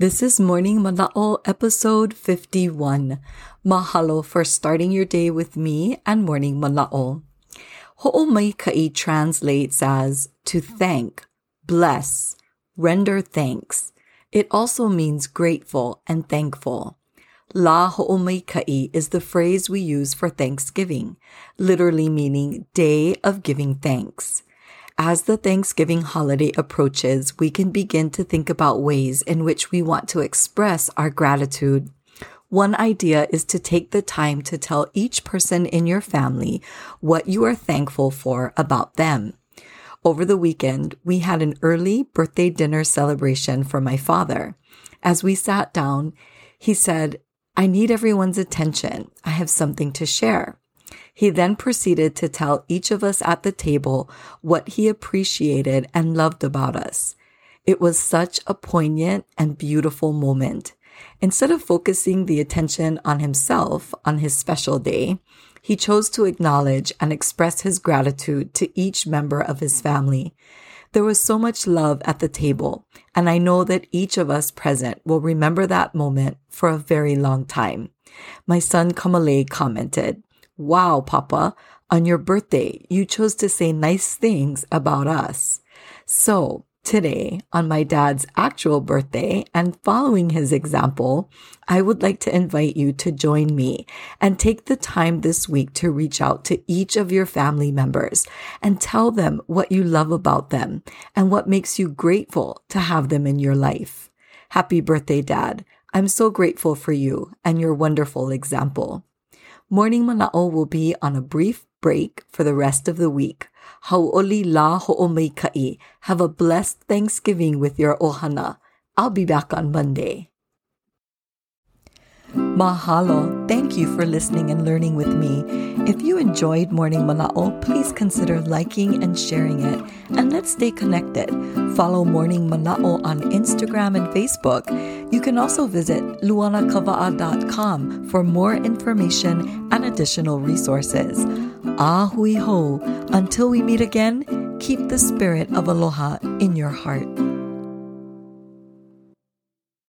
This is Morning Mana'o episode 51. Mahalo for starting your day with me and Morning Mana'o. Ho'omaikai translates as to thank, bless, render thanks. It also means grateful and thankful. La ho'omaikai is the phrase we use for Thanksgiving, literally meaning day of giving thanks. As the Thanksgiving holiday approaches, we can begin to think about ways in which we want to express our gratitude. One idea is to take the time to tell each person in your family what you are thankful for about them. Over the weekend, we had an early birthday dinner celebration for my father. As we sat down, he said, I need everyone's attention. I have something to share. He then proceeded to tell each of us at the table what he appreciated and loved about us. It was such a poignant and beautiful moment. Instead of focusing the attention on himself on his special day, he chose to acknowledge and express his gratitude to each member of his family. There was so much love at the table, and I know that each of us present will remember that moment for a very long time. My son Kamale commented, Wow, Papa, on your birthday, you chose to say nice things about us. So, today, on my dad's actual birthday and following his example, I would like to invite you to join me and take the time this week to reach out to each of your family members and tell them what you love about them and what makes you grateful to have them in your life. Happy birthday, Dad. I'm so grateful for you and your wonderful example. Morning Mana'o will be on a brief break for the rest of the week. Hau'oli la ho'omaikai. Have a blessed Thanksgiving with your ohana. I'll be back on Monday. Mahalo. Thank you for listening and learning with me. If you enjoyed Morning Mana'o, please consider liking and sharing it. And let's stay connected. Follow Morning Mana'o on Instagram and Facebook. You can also visit luanakava'a.com for more information and additional resources. Ahui ho. Until we meet again, keep the spirit of aloha in your heart.